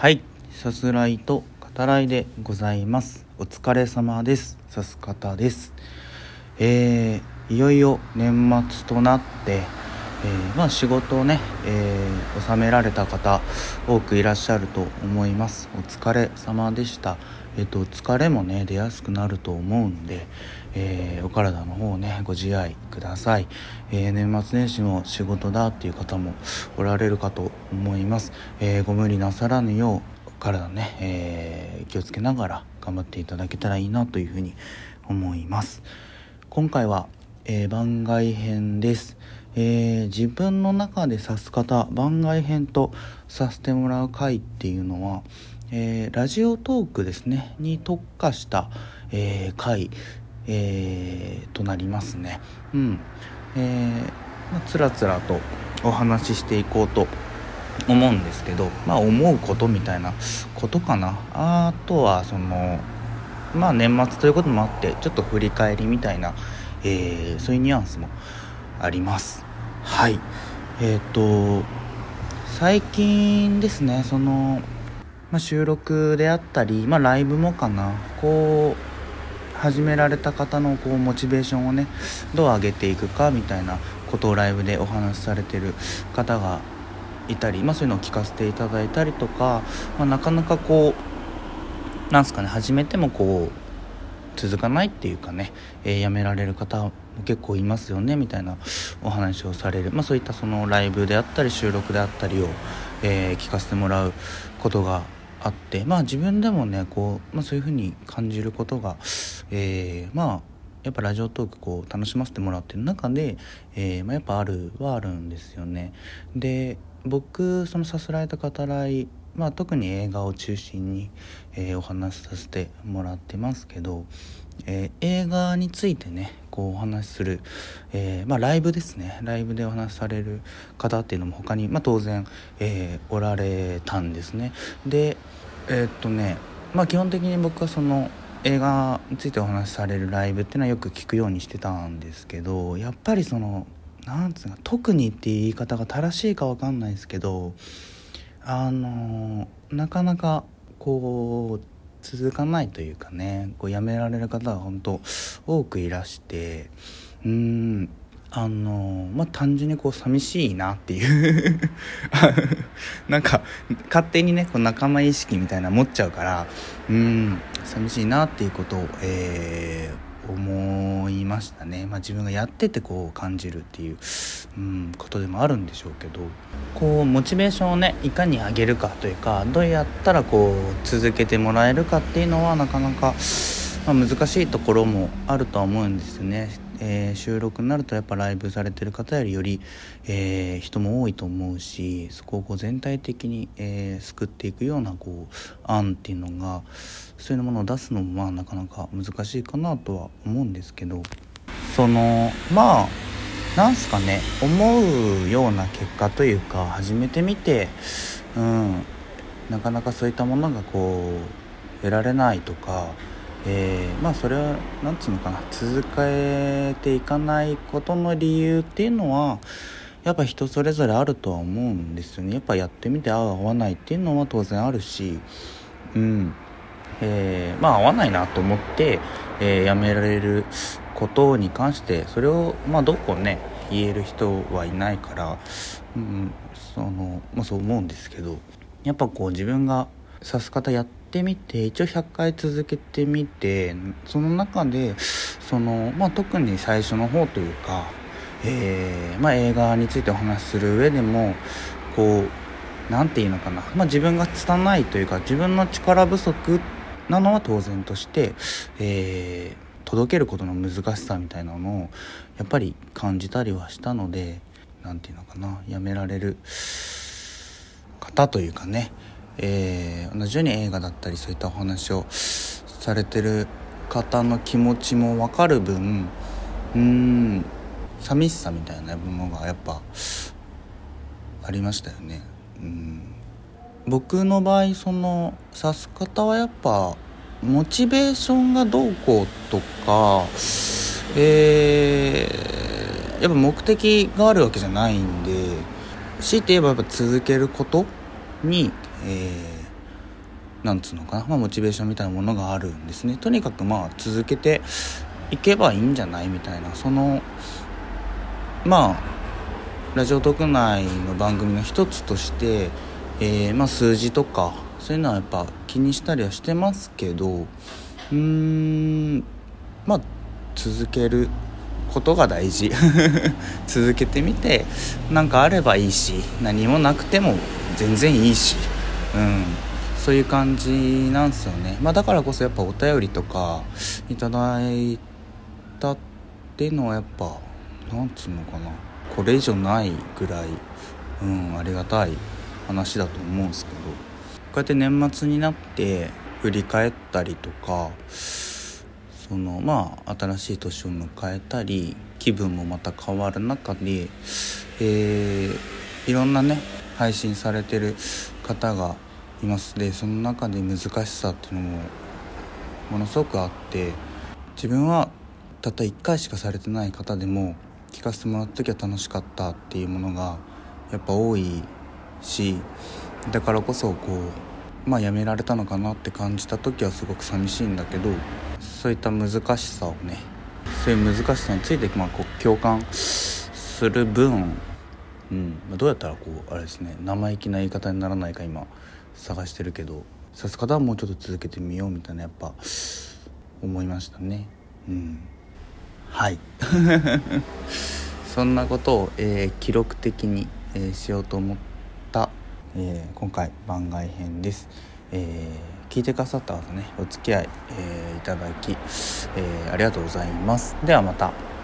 はい。さすらいと語らいでございます。お疲れ様です。さす方です。えー、いよいよ年末となってえー、まあ仕事をね、えー、納められた方多くいらっしゃると思います。お疲れ様でした。えっ、と疲れもね出やすくなると思うんで、えー、お体の方ねご自愛ください、え年末年始も仕事だっていう方もおられるかと思います、えご無理なさらぬよう体ね、え気をつけながら頑張っていただけたらいいなというふうに思います。今回は、え番外編です。え、自分の中で指す方番外編とさせてもらう回っていうのは、えー、ラジオトークですねに特化した、えー、回、えー、となりますね。うん。えーまあ、つらつらとお話ししていこうと思うんですけど、まあ、思うことみたいなことかな。あとはそのまあ年末ということもあってちょっと振り返りみたいな、え、そういうニュアンスもあります。はい。えっ、と最近ですねその、まあ、収録であったり、まあ、ライブもかな。こう始められた方のこうモチベーションをねどう上げていくかみたいなことをライブでお話しされてる方がいたり、まあ、そういうのを聞かせていただいたりとか、まあ、なかなかこうなんすかね始めてもこう続かないっていうかね、えー、辞められる方も結構いますよねみたいなお話をされる、まあ、そういったそのライブであったり収録であったりを、えー、聞かせてもらうことがあってまあ自分でもねこう、まあ、そういうふうに感じることが、えー、まあやっぱラジオトークこう楽しませてもらってる中で、えー、まあ、やっぱあるはあるんですよね。で僕そのさすられた語らいまあ、特に映画を中心に、えー、お話しさせてもらってますけど、えー、映画についてねこうお話しする、えー、まあ、ライブですね。ライブでお話しされる方っていうのも他に、まあ、当然、えおられたんですね。でえっとねまあ基本的に僕はその映画についてお話しされるライブっていうのはよく聞くようにしてたんですけどやっぱりそのなんつうの特にっていう言い方が正しいか分かんないですけどあのなかなかこう続かないというかねこう辞められる方が本当多くいらしてうんあのまあ単純にこう寂しいなっていう なんか勝手にねこう仲間意識みたいな持っちゃうからうん寂しいなっていうことを、えー、思いましたね、まあ、自分がやっててこう感じるっていう、うん、ことでもあるんでしょうけどこうモチベーションをねいかに上げるかというかどうやったらこう続けてもらえるかっていうのはなかなか、まあ、難しいところもあるとは思うんですよね。えー、収録になるとやっぱライブされてる方よりより、えー、人も多いと思うしそこをこう全体的に、えー、救っていくようなこう案っていうのがそういうものを出すのもまあなかなか難しいかなとは思うんですけどそのまあなんすかね思うような結果というか始めてみてうんなかなかそういったものがこう得られないとかえー、まあそれは何つうのかな続けていかないことの理由っていうのはやっぱ人それぞれあるとは思うんですよね。やっぱやってみて合う合わないっていうのは当然あるしうん。えー、まあ合わないなと思って、えー、やめられることに関してそれをまあどこね言える人はいないから、うん、そのまあそう思うんですけどやっぱこう自分が指す方やってってみて一応100回続けてみてその中でその、まあ、特に最初の方というか、えー、まあ、映画についてお話しする上でもこう何て言うのかな、まあ、自分が拙いというか自分の力不足なのは当然として、えー、届けることの難しさみたいなのをやっぱり感じたりはしたので何て言うのかな。やめられる方というかね。えー、同じように映画だったりそういったお話をされてる方の気持ちも分かる分うん寂しさみたいなものがやっぱありましたよね。うん僕の場合その指す方はやっぱモチベーションがどうこうとかえー、やっぱ目的があるわけじゃないんで強いて言えばやっぱ続けることにえなんつうのかな、まあ、モチベーションみたいなものがあるんですね。とにかくまあ続けていけばいいんじゃないみたいな。そのまあラジオ特内の番組の一つとして、えー、まあ、数字とかそういうのはやっぱ気にしたりはしてますけどうーんまあ続けることが大事。続けてみて何かあればいいし何もなくても全然いいし。うん。そういう感じなんですよね、まあ、だからこそやっぱお便りとかいただいたっていうのはやっぱなんつうのかな。これ以上ないぐらい、うん、ありがたい話だと思うんですけど。こうやって年末になって振り返ったりとかそのまあ新しい年を迎えたり気分もまた変わる中で、えー、いろんなね配信されてる方がいます。でその中で難しさっていうのもものすごくあって自分はたった1回しかされてない方でも聞かせてもらった時は楽しかったっていうものがやっぱ多いしだからこそこうまあやめられたのかなって感じた時はすごく寂しいんだけどそういった難しさをねそういう難しさについてまあこう共感する分うん。どうやったらこうあれですね生意気な言い方にならないか今探してるけどさす方はもうちょっと続けてみようみたいなやっぱ思いましたね。うん。はい。そんなことを、えー、記録的に、えー、しようと思った、えー、今回番外編です、え聞いてくださった方ねお付き合い、えいただき、えありがとうございます。ではまた。